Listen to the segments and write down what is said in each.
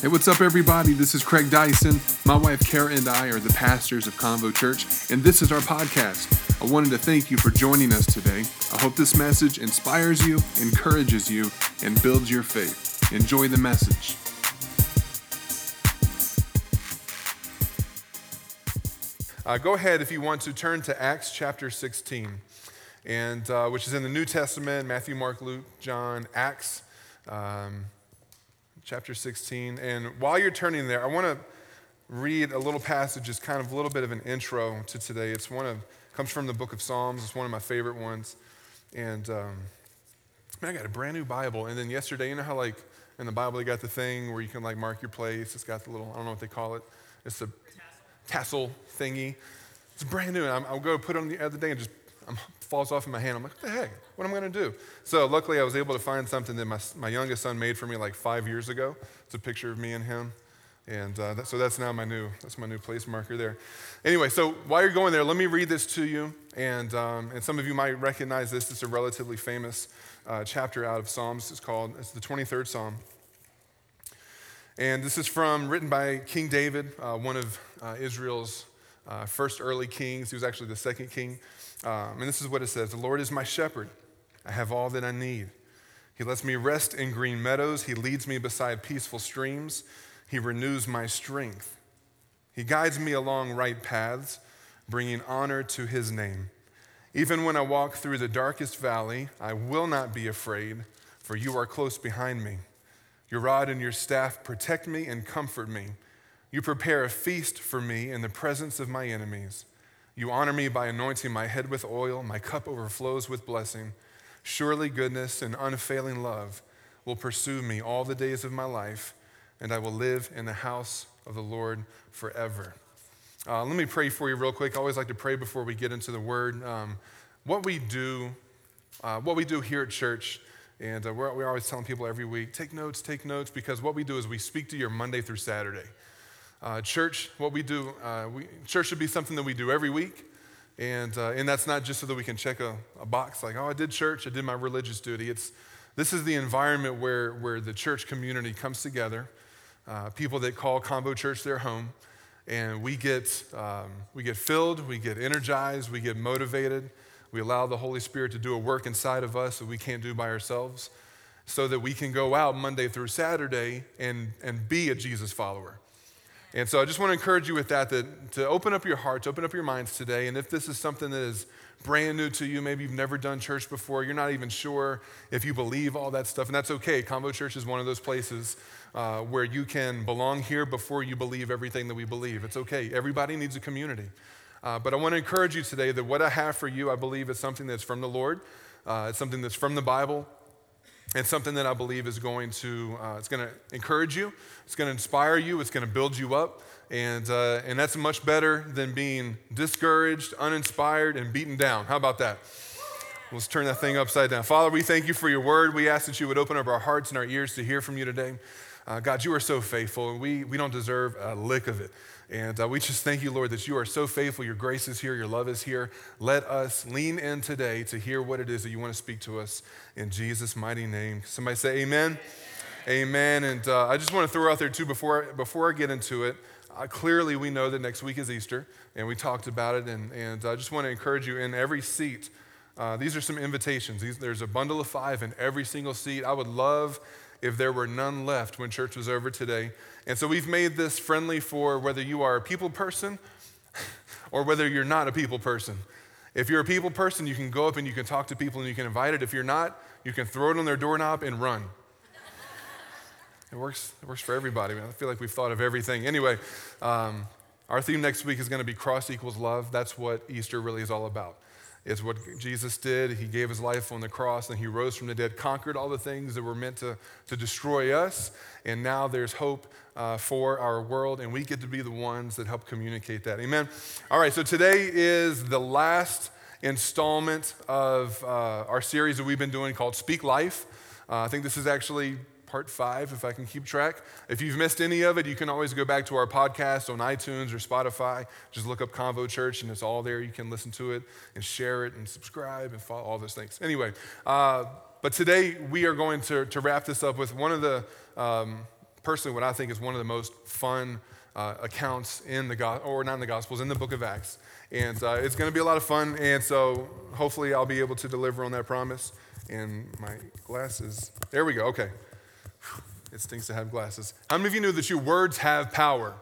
Hey, what's up, everybody? This is Craig Dyson. My wife Kara and I are the pastors of Convo Church, and this is our podcast. I wanted to thank you for joining us today. I hope this message inspires you, encourages you, and builds your faith. Enjoy the message. Uh, go ahead if you want to turn to Acts chapter 16, and uh, which is in the New Testament Matthew, Mark, Luke, John, Acts. Um, chapter 16. And while you're turning there, I want to read a little passage, just kind of a little bit of an intro to today. It's one of, comes from the book of Psalms. It's one of my favorite ones. And um, man, I got a brand new Bible. And then yesterday, you know how like in the Bible they got the thing where you can like mark your place. It's got the little, I don't know what they call it. It's a tassel, tassel thingy. It's brand new. And I'm, I'll go put it on the other day and just falls off in my hand. I'm like, what the heck? What am I going to do? So luckily, I was able to find something that my, my youngest son made for me like five years ago. It's a picture of me and him. And uh, that, so that's now my new, that's my new place marker there. Anyway, so while you're going there, let me read this to you. And, um, and some of you might recognize this. It's a relatively famous uh, chapter out of Psalms. It's called, it's the 23rd Psalm. And this is from, written by King David, uh, one of uh, Israel's uh, first early kings. He was actually the second king. Um, and this is what it says The Lord is my shepherd. I have all that I need. He lets me rest in green meadows. He leads me beside peaceful streams. He renews my strength. He guides me along right paths, bringing honor to his name. Even when I walk through the darkest valley, I will not be afraid, for you are close behind me. Your rod and your staff protect me and comfort me. You prepare a feast for me in the presence of my enemies. You honor me by anointing my head with oil, my cup overflows with blessing. Surely goodness and unfailing love will pursue me all the days of my life, and I will live in the house of the Lord forever. Uh, let me pray for you real quick. I always like to pray before we get into the word. Um, what we do, uh, what we do here at church, and uh, we're, we're always telling people every week, take notes, take notes, because what we do is we speak to you Monday through Saturday. Uh, church, what we do, uh, we, church should be something that we do every week. And, uh, and that's not just so that we can check a, a, box like, oh, I did church, I did my religious duty. It's, this is the environment where, where the church community comes together, uh, people that call Convo Church their home, and we get, um, we get filled, we get energized, we get motivated. We allow the Holy Spirit to do a work inside of us that we can't do by ourselves so that we can go out Monday through Saturday and, and be a Jesus follower. And so I just want to encourage you with that, that to open up your hearts, open up your minds today. And if this is something that is brand new to you, maybe you've never done church before, you're not even sure if you believe all that stuff, and that's okay. Convo Church is one of those places uh, where you can belong here before you believe everything that we believe. It's okay. Everybody needs a community. Uh, but I want to encourage you today that what I have for you, I believe, is something that's from the Lord. Uh, it's something that's from the Bible. It's something that I believe is going to, uh, it's going to encourage you, it's going to inspire you, it's going to build you up, and, uh, and that's much better than being discouraged, uninspired, and beaten down. How about that? Let's turn that thing upside down. Father, we thank you for your word. We ask that you would open up our hearts and our ears to hear from you today. Uh, God, you are so faithful, and we, we don't deserve a lick of it. And uh, we just thank you, Lord, that you are so faithful. Your grace is here, your love is here. Let us lean in today to hear what it is that you want to speak to us in Jesus' mighty name. Somebody say, Amen. Amen. And uh, I just want to throw out there, too, before, before I get into it, uh, clearly we know that next week is Easter, and we talked about it. And, and I just want to encourage you in every seat. Uh, these are some invitations. These, there's a bundle of five in every single seat. I would love if there were none left when church was over today. And so we've made this friendly for whether you are a people person or whether you're not a people person. If you're a people person, you can go up and you can talk to people and you can invite it. If you're not, you can throw it on their doorknob and run. It works, it works for everybody. I feel like we've thought of everything. Anyway, um, our theme next week is going to be cross equals love. That's what Easter really is all about. It's what Jesus did. He gave his life on the cross and he rose from the dead, conquered all the things that were meant to, to destroy us. And now there's hope uh, for our world, and we get to be the ones that help communicate that. Amen. All right, so today is the last installment of uh, our series that we've been doing called Speak Life. Uh, I think this is actually part five, if I can keep track. If you've missed any of it, you can always go back to our podcast on iTunes or Spotify. Just look up Convo Church, and it's all there. You can listen to it and share it and subscribe and follow all those things. Anyway, uh, but today we are going to, to wrap this up with one of the um, personally what I think is one of the most fun uh, accounts in the gospel, or not in the Gospels, in the book of Acts. And uh, it's going to be a lot of fun. And so hopefully I'll be able to deliver on that promise. And my glasses, there we go. Okay. It stinks to have glasses. How many of you know that your words have power?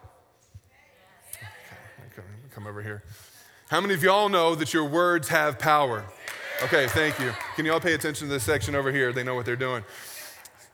Okay, come over here. How many of y'all know that your words have power? Okay, thank you. Can you all pay attention to this section over here? They know what they're doing.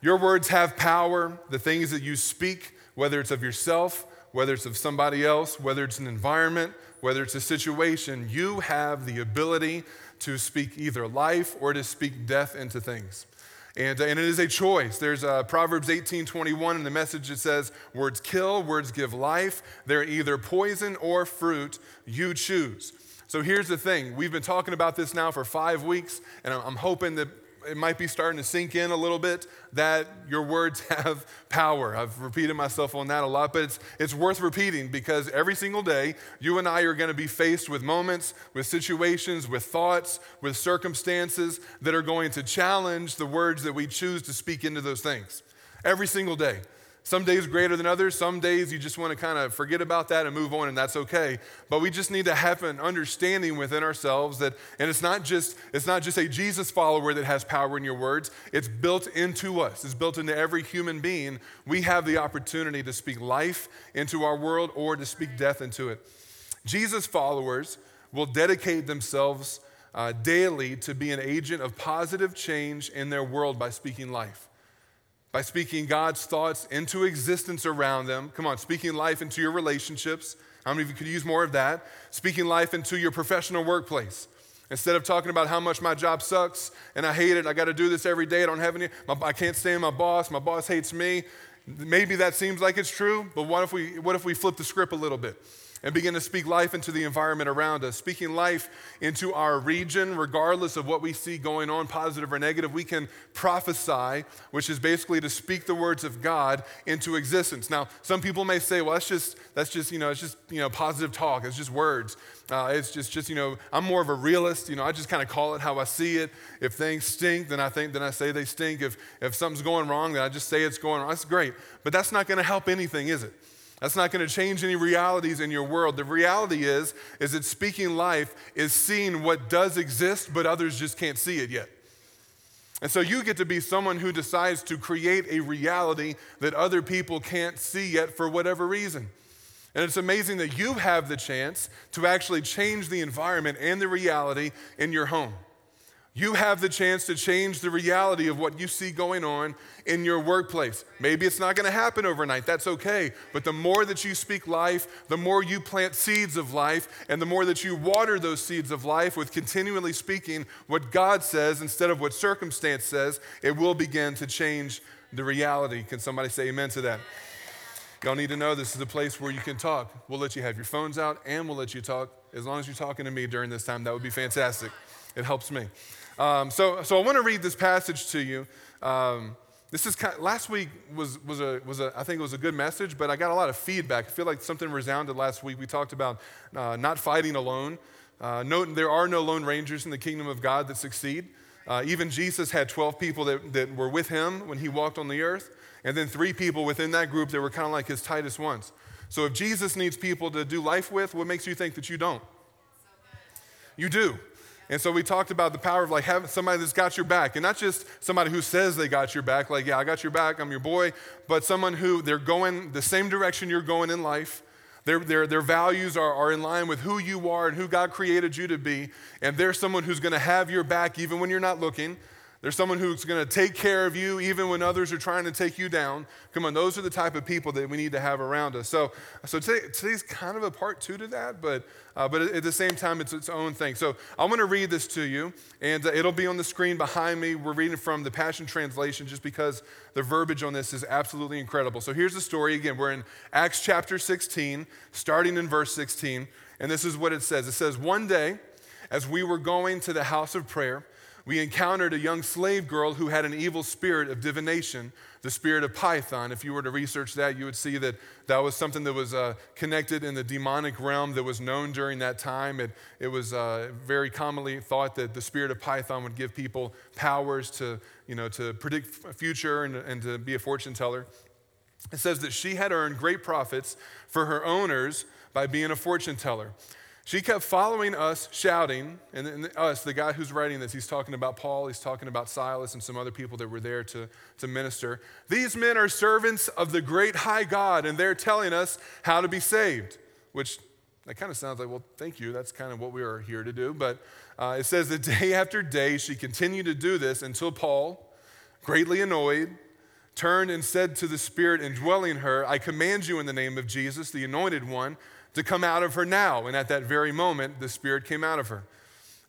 Your words have power. The things that you speak, whether it's of yourself, whether it's of somebody else, whether it's an environment, whether it's a situation, you have the ability to speak either life or to speak death into things. And, uh, and it is a choice. There's uh, Proverbs 18 21 in the message that says, Words kill, words give life. They're either poison or fruit. You choose. So here's the thing we've been talking about this now for five weeks, and I'm hoping that it might be starting to sink in a little bit that your words have power. I've repeated myself on that a lot, but it's, it's worth repeating because every single day, you and I are going to be faced with moments, with situations, with thoughts, with circumstances that are going to challenge the words that we choose to speak into those things. Every single day. Some days greater than others. Some days you just want to kind of forget about that and move on, and that's okay. But we just need to have an understanding within ourselves that, and it's not just it's not just a Jesus follower that has power in your words. It's built into us. It's built into every human being. We have the opportunity to speak life into our world or to speak death into it. Jesus followers will dedicate themselves uh, daily to be an agent of positive change in their world by speaking life by speaking God's thoughts into existence around them. Come on, speaking life into your relationships. How many of you could use more of that? Speaking life into your professional workplace. Instead of talking about how much my job sucks and I hate it, I got to do this every day, I don't have any, I can't stand my boss, my boss hates me. Maybe that seems like it's true, but what if we, what if we flip the script a little bit? And begin to speak life into the environment around us, speaking life into our region, regardless of what we see going on, positive or negative. We can prophesy, which is basically to speak the words of God into existence. Now, some people may say, well, that's just, that's just, you know, it's just, you know, positive talk. It's just words. Uh, it's just, just, you know, I'm more of a realist. You know, I just kind of call it how I see it. If things stink, then I think, then I say they stink. If, if something's going wrong, then I just say it's going wrong. That's great. But that's not going to help anything, is it? That's not going to change any realities in your world. The reality is is that speaking life is seeing what does exist but others just can't see it yet. And so you get to be someone who decides to create a reality that other people can't see yet for whatever reason. And it's amazing that you have the chance to actually change the environment and the reality in your home. You have the chance to change the reality of what you see going on in your workplace. Maybe it's not going to happen overnight. That's okay. But the more that you speak life, the more you plant seeds of life, and the more that you water those seeds of life with continually speaking what God says instead of what circumstance says, it will begin to change the reality. Can somebody say amen to that? Y'all need to know this is a place where you can talk. We'll let you have your phones out and we'll let you talk. As long as you're talking to me during this time, that would be fantastic. It helps me. Um, so, so I want to read this passage to you. Um, this is kind of, last week was, was, a, was a, I think it was a good message, but I got a lot of feedback. I feel like something resounded last week. We talked about uh, not fighting alone. Uh, no, there are no lone rangers in the kingdom of God that succeed. Uh, even Jesus had 12 people that, that were with him when he walked on the earth, and then three people within that group that were kind of like his tightest ones. So if Jesus needs people to do life with, what makes you think that you don't? You do. And so we talked about the power of like having somebody that's got your back, and not just somebody who says they got your back, like, yeah, I got your back, I'm your boy, but someone who they're going the same direction you're going in life. Their, their, their values are, are in line with who you are and who God created you to be. And they're someone who's going to have your back even when you're not looking. There's someone who's going to take care of you even when others are trying to take you down. Come on, those are the type of people that we need to have around us. So, so today, today's kind of a part two to that, but, uh, but at the same time, it's its own thing. So I'm going to read this to you, and uh, it'll be on the screen behind me. We're reading from the Passion Translation just because the verbiage on this is absolutely incredible. So here's the story. Again, we're in Acts chapter 16, starting in verse 16, and this is what it says. It says, One day, as we were going to the house of prayer, we encountered a young slave girl who had an evil spirit of divination, the spirit of Python. If you were to research that, you would see that that was something that was uh, connected in the demonic realm that was known during that time. It, it was uh, very commonly thought that the spirit of Python would give people powers to, you know, to predict future and, and to be a fortune teller. It says that she had earned great profits for her owners by being a fortune teller. She kept following us, shouting, and, and, us, the guy who's writing this, he's talking about Paul, he's talking about Silas and some other people that were there to, to minister. These men are servants of the great high God, and they're telling us how to be saved, which that kind of sounds like, well, thank you. That's kind of what we are here to do. But uh, it says that day after day, she continued to do this until Paul, greatly annoyed, turned and said to the Spirit indwelling her, I command you in the name of Jesus, the anointed one, to come out of her now. And at that very moment, the Spirit came out of her.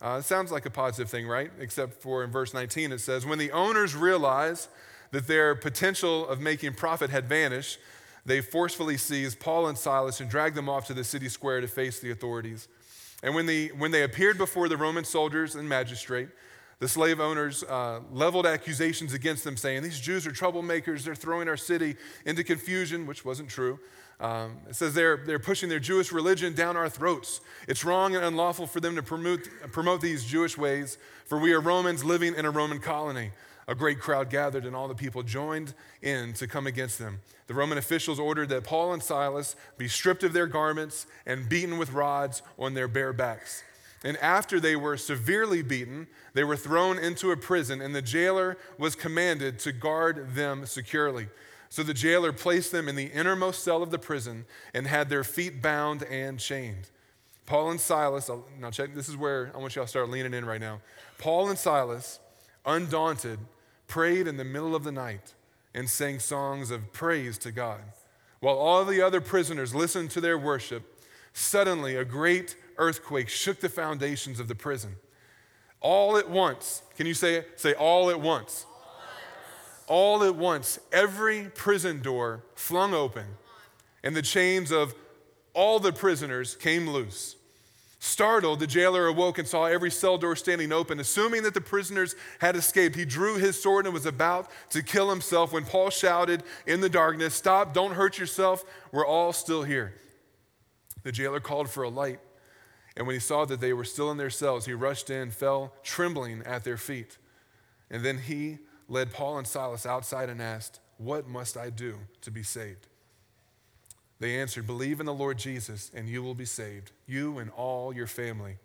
Uh, sounds like a positive thing, right? Except for in verse 19, it says, When the owners realized that their potential of making profit had vanished, they forcefully seized Paul and Silas and dragged them off to the city square to face the authorities. And when, the, when they appeared before the Roman soldiers and magistrate, the slave owners uh, leveled accusations against them, saying, These Jews are troublemakers. They're throwing our city into confusion, which wasn't true. Um, it says they're, they're pushing their Jewish religion down our throats. It's wrong and unlawful for them to promote, promote these Jewish ways, for we are Romans living in a Roman colony. A great crowd gathered, and all the people joined in to come against them. The Roman officials ordered that Paul and Silas be stripped of their garments and beaten with rods on their bare backs. And after they were severely beaten, they were thrown into a prison, and the jailer was commanded to guard them securely. So the jailer placed them in the innermost cell of the prison and had their feet bound and chained. Paul and Silas, now check, this is where I want you all to start leaning in right now. Paul and Silas, undaunted, prayed in the middle of the night and sang songs of praise to God. While all the other prisoners listened to their worship, suddenly a great earthquake shook the foundations of the prison. All at once, can you say it? Say all at once all at once, every prison door flung open, and the chains of all the prisoners came loose. Startled, the jailer awoke and saw every cell door standing open. Assuming that the prisoners had escaped, he drew his sword and was about to kill himself when Paul shouted in the darkness, Stop, don't hurt yourself, we're all still here. The jailer called for a light, and when he saw that they were still in their cells, he rushed in, fell trembling at their feet. And then he led Paul and Silas outside and asked, What must I do to be saved? They answered, Believe in the Lord Jesus, and you will be saved, you and all your family.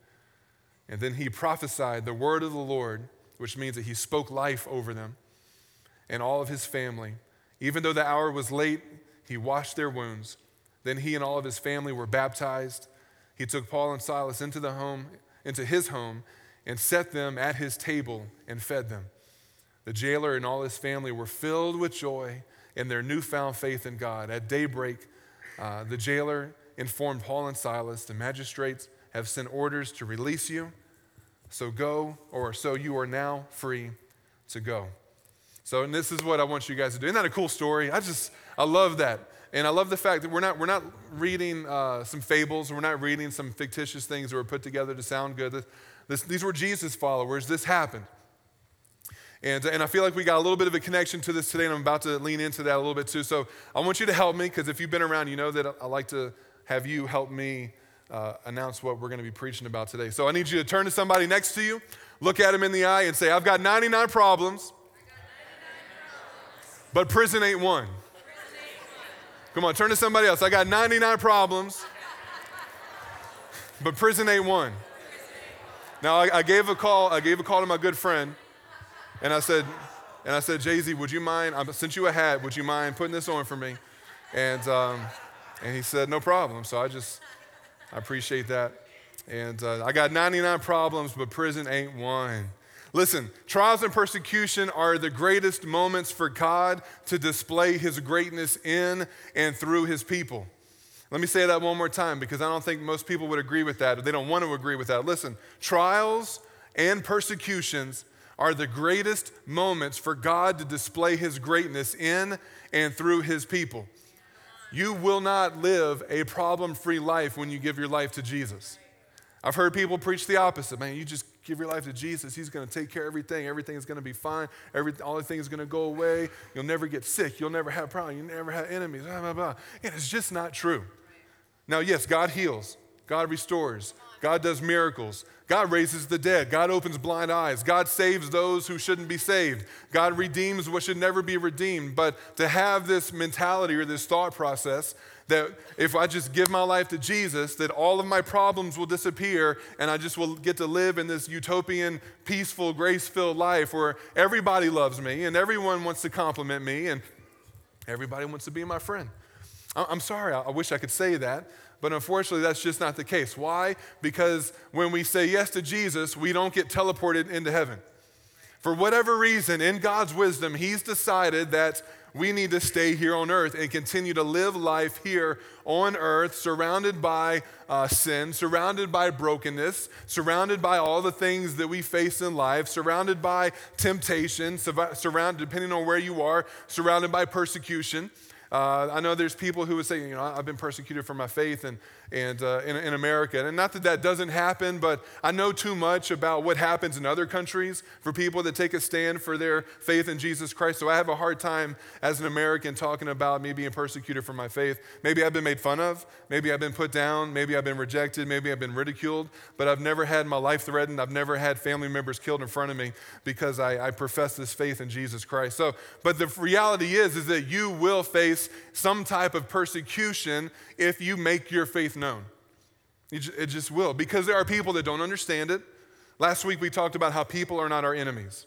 And then he prophesied the word of the Lord, which means that he spoke life over them and all of his family. Even though the hour was late, he washed their wounds. Then he and all of his family were baptized. He took Paul and Silas into the home, into his home, and set them at his table and fed them. The jailer and all his family were filled with joy in their newfound faith in God. At daybreak, uh, the jailer informed Paul and Silas the magistrates have sent orders to release you. So go, or so you are now free to go. So, and this is what I want you guys to do. Isn't that a cool story? I just, I love that. And I love the fact that we're not, we're not reading uh, some fables, we're not reading some fictitious things that were put together to sound good. This, this, these were Jesus followers. This happened. And, and I feel like we got a little bit of a connection to this today, and I'm about to lean into that a little bit too. So I want you to help me, because if you've been around, you know that I like to have you help me uh, announce what we're going to be preaching about today. So I need you to turn to somebody next to you, look at him in the eye, and say, I've got 99 problems, but prison ain't one. Come on, turn to somebody else. I got 99 problems, but prison ain't one. Now I, I, gave a call. I gave a call to my good friend, and I said, and I said, Jay Z, would you mind? I sent you a hat. Would you mind putting this on for me? And um, and he said, no problem. So I just, I appreciate that. And uh, I got 99 problems, but prison ain't one. Listen, trials and persecution are the greatest moments for God to display his greatness in and through his people. Let me say that one more time because I don't think most people would agree with that they don't want to agree with that. Listen, trials and persecutions are the greatest moments for God to display his greatness in and through his people. You will not live a problem free life when you give your life to Jesus. I've heard people preach the opposite. Man, you just give your life to Jesus. He's going to take care of everything. Everything is going to be fine. Every, all the things is going to go away. You'll never get sick. You'll never have problems. You'll never have enemies. Blah, blah, blah. And it's just not true. Now, yes, God heals. God restores. God does miracles. God raises the dead. God opens blind eyes. God saves those who shouldn't be saved. God redeems what should never be redeemed. But to have this mentality or this thought process that if I just give my life to Jesus, that all of my problems will disappear and I just will get to live in this utopian, peaceful, grace filled life where everybody loves me and everyone wants to compliment me and everybody wants to be my friend. I'm sorry, I wish I could say that, but unfortunately, that's just not the case. Why? Because when we say yes to Jesus, we don't get teleported into heaven. For whatever reason, in God's wisdom, He's decided that we need to stay here on earth and continue to live life here on earth, surrounded by uh, sin, surrounded by brokenness, surrounded by all the things that we face in life, surrounded by temptation, surrounded, depending on where you are, surrounded by persecution. Uh, I know there's people who would say, you know, I've been persecuted for my faith and, and uh, in, in, America. And not that that doesn't happen, but I know too much about what happens in other countries for people that take a stand for their faith in Jesus Christ. So I have a hard time as an American talking about me being persecuted for my faith. Maybe I've been made fun of. Maybe I've been put down. Maybe I've been rejected. Maybe I've been ridiculed. But I've never had my life threatened. I've never had family members killed in front of me because I, I profess this faith in Jesus Christ. So, but the reality is, is that you will face some type of persecution if you make your faith known. It just will, because there are people that don't understand it. Last week we talked about how people are not our enemies.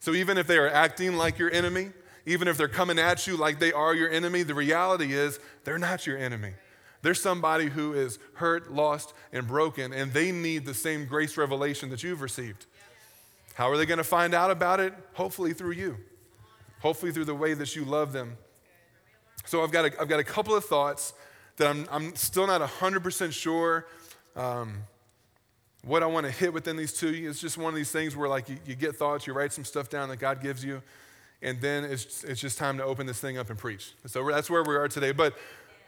So even if they are acting like your enemy, even if they're coming at you like they are your enemy, the reality is they're not your enemy. They're somebody who is hurt, lost, and broken, and they need the same grace revelation that you've received. How are they going to find out about it? Hopefully through you. Hopefully through the way that you love them so I've got a, I've got a couple of thoughts that I'm, I'm still not 100% sure um, what I want to hit within these two. It's just one of these things where like you, you, get thoughts, you write some stuff down that God gives you, and then it's, it's just time to open this thing up and preach. So that's where we are today. But,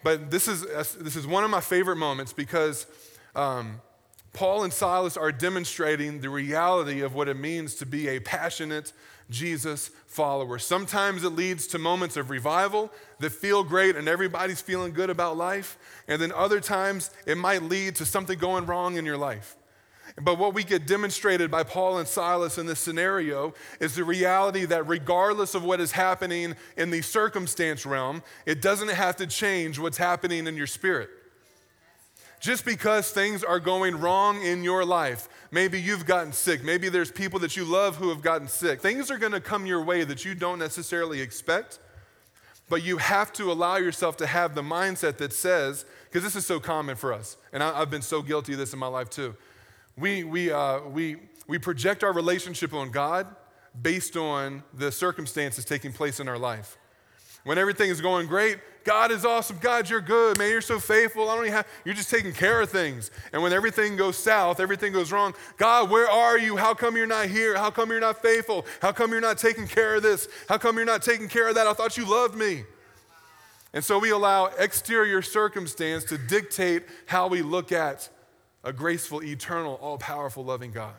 but this, is, this is one of my favorite moments because um, Paul and Silas are demonstrating the reality of what it means to be a passionate Jesus follower. Sometimes it leads to moments of revival that feel great and everybody's feeling good about life. And then other times it might lead to something going wrong in your life. But what we get demonstrated by Paul and Silas in this scenario is the reality that regardless of what is happening in the circumstance realm, it doesn't have to change what's happening in your spirit just because things are going wrong in your life, maybe you've gotten sick, maybe there's people that you love who have gotten sick, things are going to come your way that you don't necessarily expect. But you have to allow yourself to have the mindset that says, because this is so common for us, and I, have been so guilty of this in my life too. We, we, uh, we, we project our relationship on God based on the circumstances taking place in our life. When everything is going great, God is awesome. God, you're good. Man, you're so faithful. I don't even have, you're just taking care of things. And when everything goes south, everything goes wrong, God, where are you? How come you're not here? How come you're not faithful? How come you're not taking care of this? How come you're not taking care of that? I thought you loved me. And so we allow exterior circumstance to dictate how we look at a graceful, eternal, all powerful, loving God.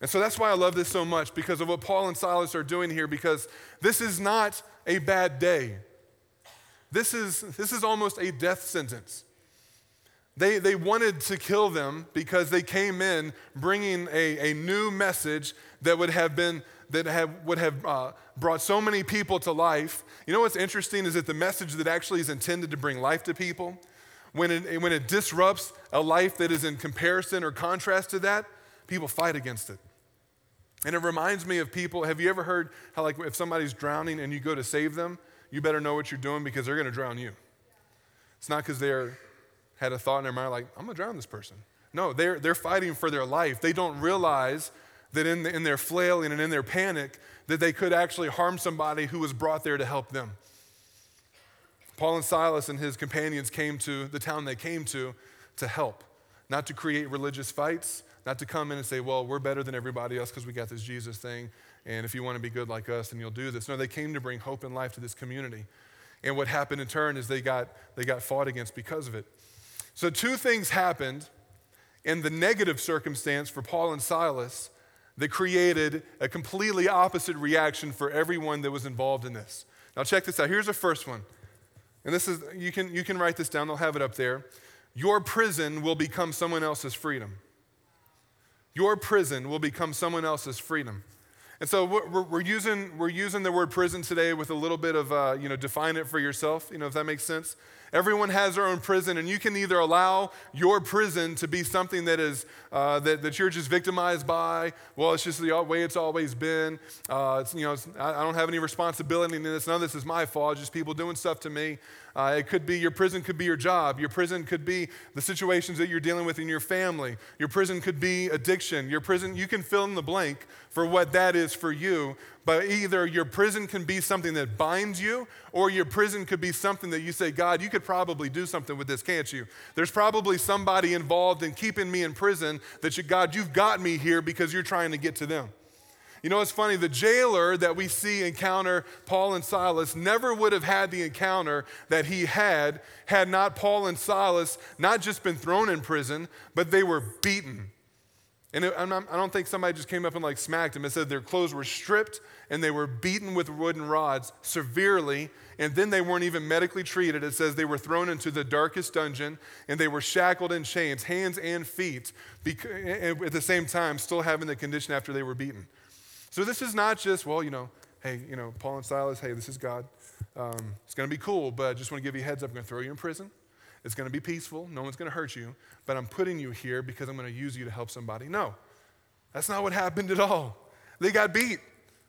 And so that's why I love this so much because of what Paul and Silas are doing here, because this is not a bad day. This is, this is almost a death sentence. They, they wanted to kill them because they came in bringing a, a new message that would have been that have, would have uh, brought so many people to life. You know what's interesting is that the message that actually is intended to bring life to people, when it, when it disrupts a life that is in comparison or contrast to that, people fight against it. And it reminds me of people. Have you ever heard how, like, if somebody's drowning and you go to save them, you better know what you're doing because they're going to drown you. It's not because they had a thought in their mind like, I'm going to drown this person. No, they're, they're fighting for their life. They don't realize that in, the, in their flailing and in their panic, that they could actually harm somebody who was brought there to help them. Paul and Silas and his companions came to the town they came to to help, not to create religious fights, not to come in and say, well, we're better than everybody else because we got this Jesus thing. And if you want to be good like us, then you'll do this. No, they came to bring hope and life to this community. And what happened in turn is they got, they got fought against because of it. So, two things happened in the negative circumstance for Paul and Silas that created a completely opposite reaction for everyone that was involved in this. Now, check this out. Here's the first one. And this is, you can, you can write this down, they'll have it up there. your prison will become someone else's freedom. Your prison will become someone else's freedom. And so we're, using, we're using the word prison today with a little bit of, uh, you know, define it for yourself, you know, if that makes sense. Everyone has their own prison, and you can either allow your prison to be something that is uh, that, that you're just victimized by. Well, it's just the way it's always been. Uh, it's, you know, it's, I don't have any responsibility in this. None of this is my fault. Just people doing stuff to me. Uh, it could be your prison could be your job. Your prison could be the situations that you're dealing with in your family. Your prison could be addiction. Your prison, you can fill in the blank for what that is for you. But either your prison can be something that binds you, or your prison could be something that you say, God, you could probably do something with this, can't you? There's probably somebody involved in keeping me in prison that you, God, you've got me here because you're trying to get to them. You know, it's funny, the jailer that we see encounter Paul and Silas never would have had the encounter that he had had not Paul and Silas not just been thrown in prison, but they were beaten. And i don't think somebody just came up and like smacked them. It said their clothes were stripped and they were beaten with wooden rods severely. And then they weren't even medically treated. It says they were thrown into the darkest dungeon and they were shackled in chains, hands and feet, at the same time, still having the condition after they were beaten. So this is not just, well, you know, hey, you know, Paul and Silas, hey, this is God. Um, it's going to be cool, but I just want to give you a heads up. I'm going to throw you in prison. It's going to be peaceful. No one's going to hurt you, but I'm putting you here because I'm going to use you to help somebody. No, that's not what happened at all. They got beat.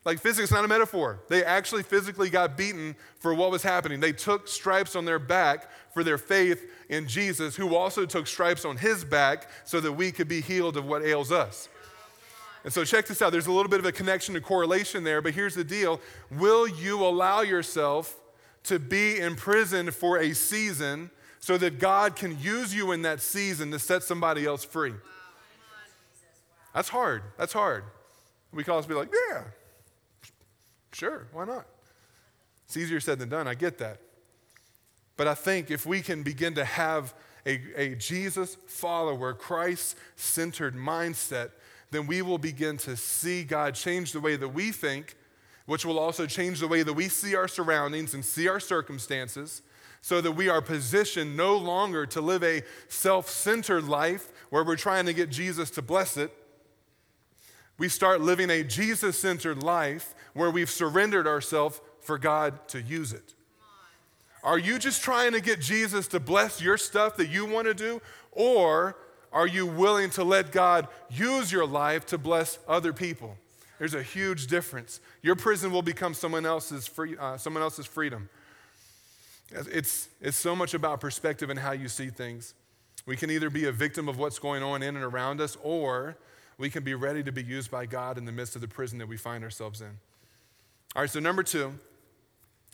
Like physics, not a metaphor. They actually physically got beaten for what was happening. They took stripes on their back for their faith in Jesus, who also took stripes on his back so that we could be healed of what ails us. And so, check this out. There's a little bit of a connection to correlation there, but here's the deal Will you allow yourself to be in prison for a season so that God can use you in that season to set somebody else free. Wow. That's hard. That's hard. We call us be like, yeah, sure, why not? It's easier said than done. I get that. But I think if we can begin to have a, a Jesus follower, Christ centered mindset, then we will begin to see God change the way that we think, which will also change the way that we see our surroundings and see our circumstances so that we are positioned no longer to live a self centered life where we're trying to get Jesus to bless it. We start living a Jesus centered life where we've surrendered ourselves for God to use it. Are you just trying to get Jesus to bless your stuff that you want to do? Or are you willing to let God use your life to bless other people? There's a huge difference. Your prison will become someone else's, free, uh, someone else's freedom. It's, it's so much about perspective and how you see things. We can either be a victim of what's going on in and around us, or we can be ready to be used by God in the midst of the prison that we find ourselves in. All right, so number two,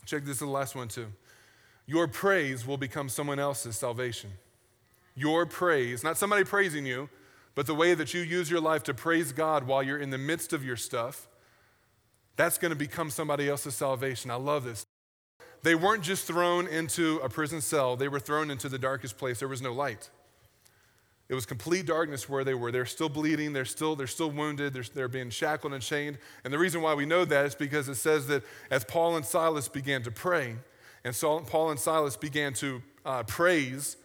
check this is the last one too. Your praise will become someone else's salvation. Your praise, not somebody praising you, but the way that you use your life to praise God while you're in the midst of your stuff, that's going to become somebody else's salvation. I love this they weren't just thrown into a prison cell, they were thrown into the darkest place. There was no light. It was complete darkness where they were. They're still bleeding, they're still, they're still wounded, they're, they're being shackled and chained. And the reason why we know that is because it says that as Paul and Silas began to pray, and Saul, Paul and Silas began to uh, praise,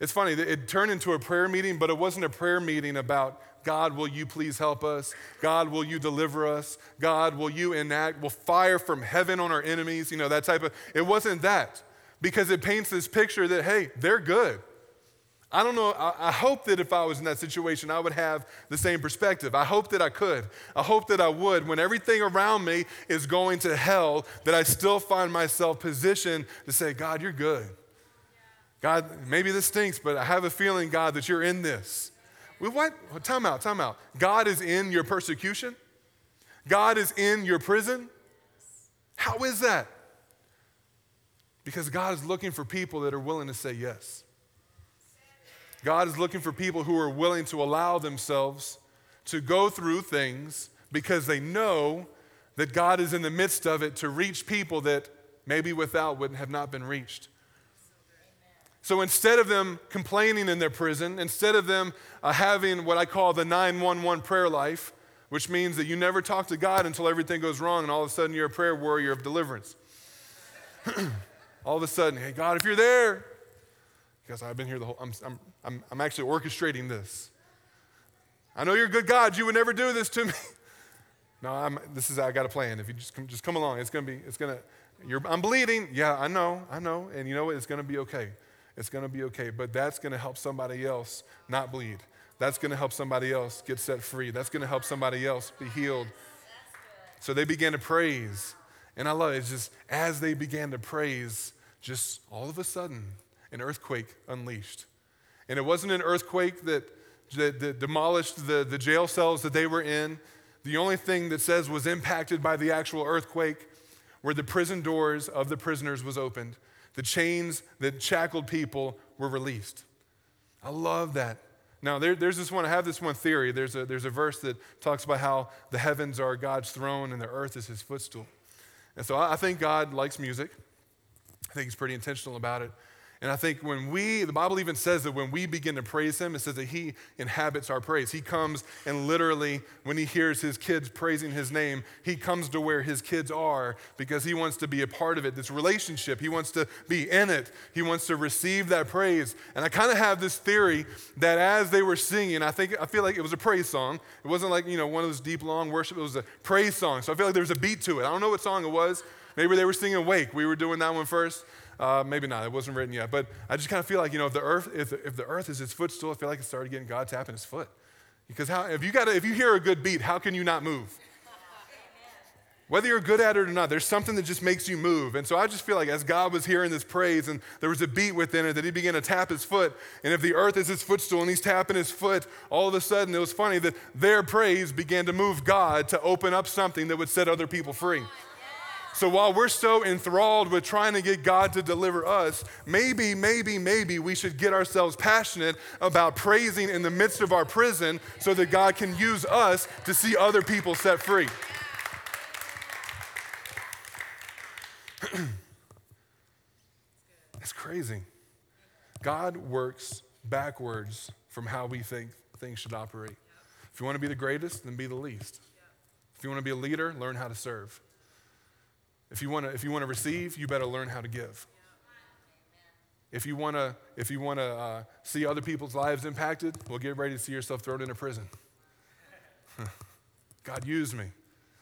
it's funny, it turned into a prayer meeting, but it wasn't a prayer meeting about God, will you please help us? God, will you deliver us? God, will you enact, will fire from heaven on our enemies? You know, that type of, it wasn't that because it paints this picture that, hey, they're good. I don't know, I, I, hope that if I was in that situation, I would have the same perspective. I hope that I could. I hope that I would. When everything around me is going to hell, that I still find myself positioned to say, God, you're good. God, maybe this stinks, but I have a feeling, God, that you're in this. What? Time out, time out. God is in your persecution? God is in your prison? How is that? Because God is looking for people that are willing to say yes. God is looking for people who are willing to allow themselves to go through things because they know that God is in the midst of it to reach people that maybe without would have not been reached. So instead of them complaining in their prison, instead of them uh, having what I call the 911 prayer life, which means that you never talk to God until everything goes wrong and all of a sudden you're a prayer warrior of deliverance. all of a sudden, hey, God, if you're there, Because I've been here the whole, I'm, I'm, I'm, I'm actually orchestrating this. I know you're a good God. You would never do this to me. no, I'm, this is, I got a plan. If you just come, just come along, it's going to be, it's going to, you're, I'm bleeding. Yeah, I know, I know. And you know what? It's going to be okay. It's going to be okay. But that's going to help somebody else not bleed. That's going to help somebody else get set free. That's going to help somebody else be healed. So they began to praise. And I love it. It's just as they began to praise, just all of a sudden, an earthquake unleashed. And it wasn't an earthquake that, that, that demolished the, the jail cells that they were in. The only thing that says was impacted by the actual earthquake were the prison doors of the prisoners was opened. The chains that shackled people were released. I love that. Now, there, there's this one, I have this one theory. There's a, there's a verse that talks about how the heavens are God's throne and the earth is his footstool. And so I, I think God likes music. I think he's pretty intentional about it. And I think when we, the Bible even says that when we begin to praise Him, it says that He inhabits our praise. He comes and literally, when He hears His kids praising His name, He comes to where His kids are because He wants to be a part of it. This relationship, He wants to be in it. He wants to receive that praise. And I kind of have this theory that as they were singing, I think, I feel like it was a praise song. It wasn't like, you know, one of those deep, long worship, it was a praise song. So I feel like there was a beat to it. I don't know what song it was. Maybe they were singing Wake. We were doing that one first. Uh, maybe not. It wasn't written yet. But I just kind of feel like, you know, if the earth, if if the earth is his footstool, I feel like it started getting God tapping his foot. Because how, if, you got if you hear a good beat, how can you not move? Whether you're good at it or not, there's something that just makes you move. And so I just feel like as God was hearing this praise and there was a beat within it that he began to tap his foot. And if the earth is his footstool and he's tapping his foot, all of a sudden it was funny that their praise began to move God to open up something that would set other people free. So while we're so enthralled with trying to get God to deliver us, maybe, maybe, maybe we should get ourselves passionate about praising in the midst of our prison so that God can use us to see other people set free. It's crazy. God works backwards from how we think things should operate. If you want to be the greatest, then be the least. If you want to be a leader, learn how to serve. If you want to, if you want to receive, you better learn how to give. If you want to, if you want to uh, see other people's lives impacted, well, get ready to see yourself thrown into prison. God, use me.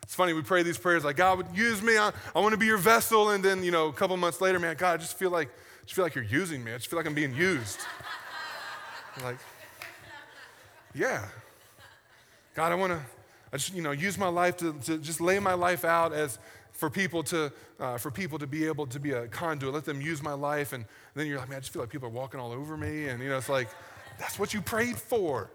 It's funny, we pray these prayers like, God would use me. I, I want to be your vessel. And then, you know, a couple months later, man, God, I just feel like, I just feel like you're using me. I just feel like I'm being used. like, yeah. God, I want to, I just, you know, use my life to, to just lay my life out as, for people to uh, for people to be able to be a conduit let them use my life. And, then you're like man i just feel like people are walking all over me. And you know it's like that's what you prayed for.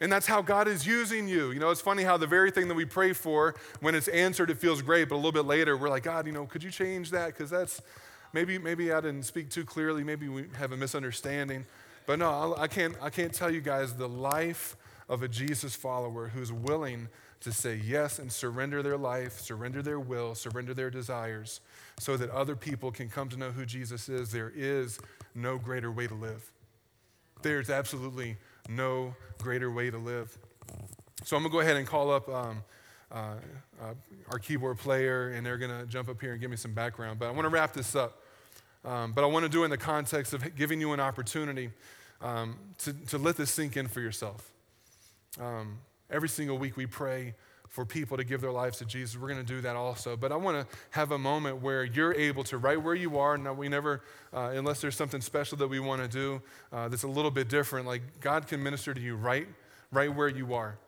And that's how god is using you. You know it's funny how the very thing that we pray for when it's answered it feels great. But a little bit later we're like god you know could you change that? Because that's maybe maybe i didn't speak too clearly. Maybe we have a misunderstanding. But no i can't i can't tell you guys the life of a jesus follower who's willing to say yes and surrender their life, surrender their will, surrender their desires, so that other people can come to know who Jesus is, there is no greater way to live. There's absolutely no greater way to live. So I'm going to go ahead and call up um, uh, uh, our keyboard player, and they're going to jump up here and give me some background. But I want to wrap this up. Um, but I want to do it in the context of giving you an opportunity um, to, to let this sink in for yourself. Every single week we pray for people to give their lives to Jesus. We're going to do that also. But I want to have a moment where you're able to, right where you are, now we never, uh, unless there's something special that we want to do uh, that's a little bit different, like God can minister to you right, right where you are.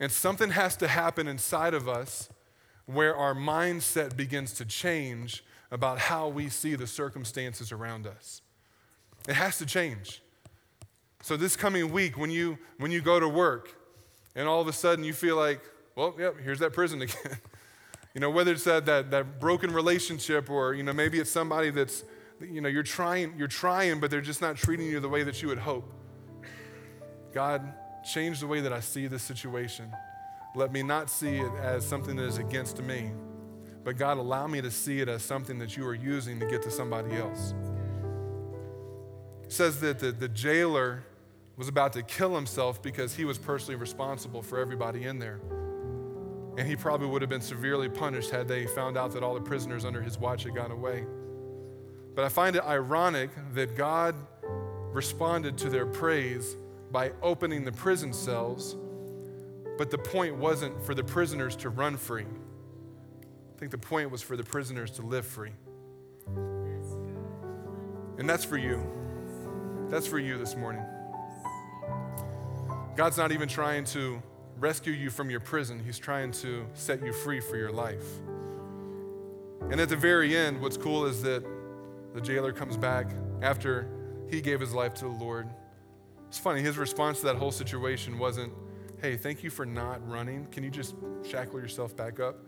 And something has to happen inside of us where our mindset begins to change about how we see the circumstances around us. It has to change. So this coming week, when you when you go to work, and all of a sudden you feel like, well, yep, here's that prison again. you know, whether it's that, that, that broken relationship or, you know, maybe it's somebody that's, you know, you're trying, you're trying, but they're just not treating you the way that you would hope. God, change the way that I see this situation. Let me not see it as something that is against me, but God, allow me to see it as something that you are using to get to somebody else. It says that the, the jailer was about to kill himself because he was personally responsible for everybody in there. And he probably would have been severely punished had they found out that all the prisoners under his watch had gone away. But I find it ironic that God responded to their praise by opening the prison cells, but the point wasn't for the prisoners to run free. I think the point was for the prisoners to live free. And that's for you. That's for you this morning. God's not even trying to rescue you from your prison, He's trying to set you free for your life. And at the very end, what's cool is that the jailer comes back after he gave his life to the Lord. It's funny, his response to that whole situation wasn't, hey, thank you for not running. Can you just shackle yourself back up?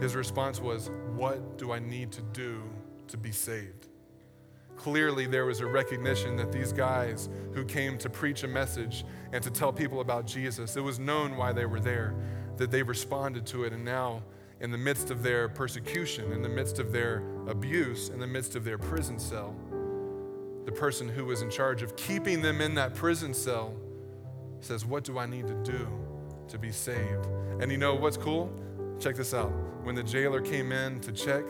His response was, what do I need to do to be saved? Clearly, there was a recognition that these guys who came to preach a message and to tell people about Jesus, it was known why they were there, that they responded to it, and now in the midst of their persecution, in the midst of their abuse, in the midst of their prison cell, the person who was in charge of keeping them in that prison cell says, What do I need to do to be saved? And you know what's cool? Check this out. When the jailer came in to check,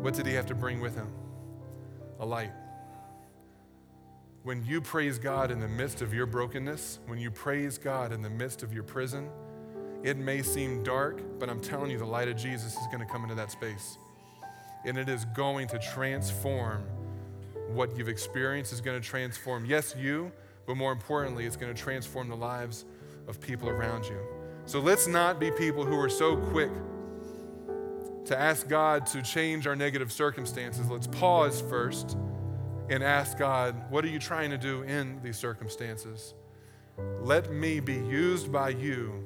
what did he have to bring with him? A light. When you praise God in the midst of your brokenness, when you praise God in the midst of your prison, it may seem dark, but I'm telling you, the light of Jesus is going to come into that space. And it is going to transform what you've experienced, is going to transform, yes, you, but more importantly, it's going to transform the lives of people around you. So let's not be people who are so quick to ask God to change our negative circumstances. Let's pause first and ask God, what are you trying to do in these circumstances? Let me be used by you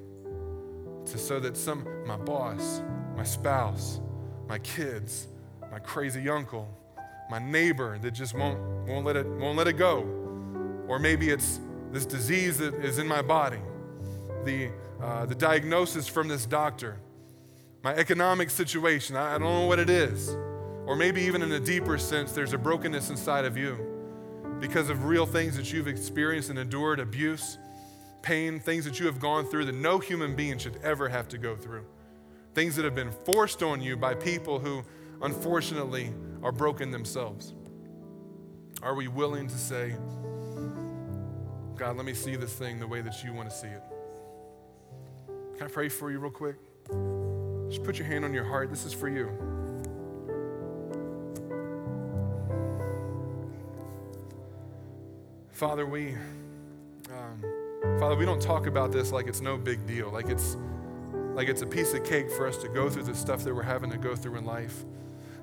to so that some my boss, my spouse, my kids, my crazy uncle, my neighbor that just won't won't let it won't let it go, or maybe it's this disease that is in my body, the uh, the diagnosis from this doctor, my economic situation. I, I don't know what it is, or maybe even in a deeper sense, there's a brokenness inside of you because of real things that you've experienced and endured, abuse pain, things that you have gone through that no human being should ever have to go through. Things that have been forced on you by people who, unfortunately, are broken themselves. Are we willing to say, God, let me see this thing the way that you want to see it? Can I pray for you real quick? Just put your hand on your heart. This is for you. Father, we. Um, Father, we don't talk about this like it's no big deal, like it's like it's a piece of cake for us to go through the stuff that we're having to go through in life.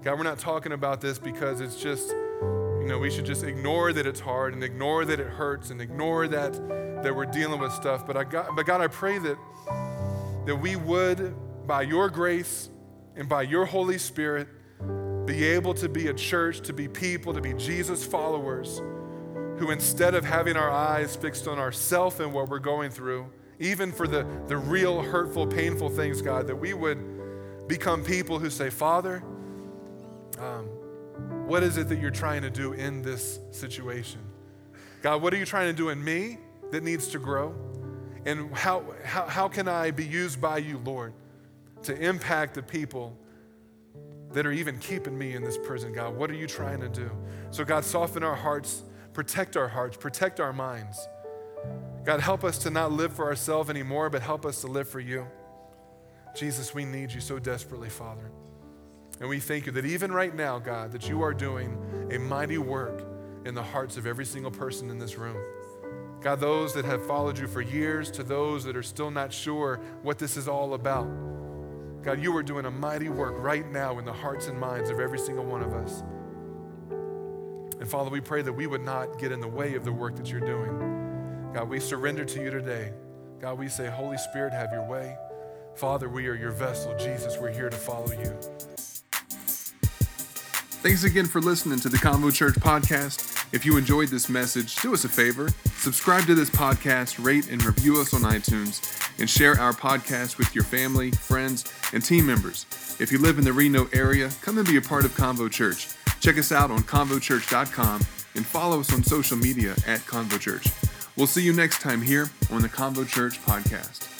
God, we're not talking about this because it's just, you know, we should just ignore that it's hard and ignore that it hurts and ignore that that we're dealing with stuff. But I got, but God, I pray that that we would, by your grace and by your Holy Spirit, be able to be a church, to be people, to be Jesus followers who instead of having our eyes fixed on ourself and what we're going through, even for the, the real hurtful, painful things, God, that we would become people who say, Father, um, what is it that you're trying to do in this situation? God, what are you trying to do in me that needs to grow? And how, how, how can I be used by you, Lord, to impact the people that are even keeping me in this prison, God? What are you trying to do? So, God, soften our hearts Protect our hearts, protect our minds. God, help us to not live for ourselves anymore, but help us to live for you. Jesus, we need you so desperately, Father. And we thank you that even right now, God, that you are doing a mighty work in the hearts of every single person in this room. God, those that have followed you for years to those that are still not sure what this is all about. God, you are doing a mighty work right now in the hearts and minds of every single one of us. And Father, we pray that we would not get in the way of the work that you're doing. God, we surrender to you today. God, we say, Holy Spirit, have your way. Father, we are your vessel. Jesus, we're here to follow you. Thanks again for listening to the Convo Church podcast. If you enjoyed this message, do us a favor subscribe to this podcast, rate and review us on iTunes, and share our podcast with your family, friends, and team members. If you live in the Reno area, come and be a part of Convo Church. Check us out on convochurch.com and follow us on social media at Convo Church. We'll see you next time here on the Convo Church podcast.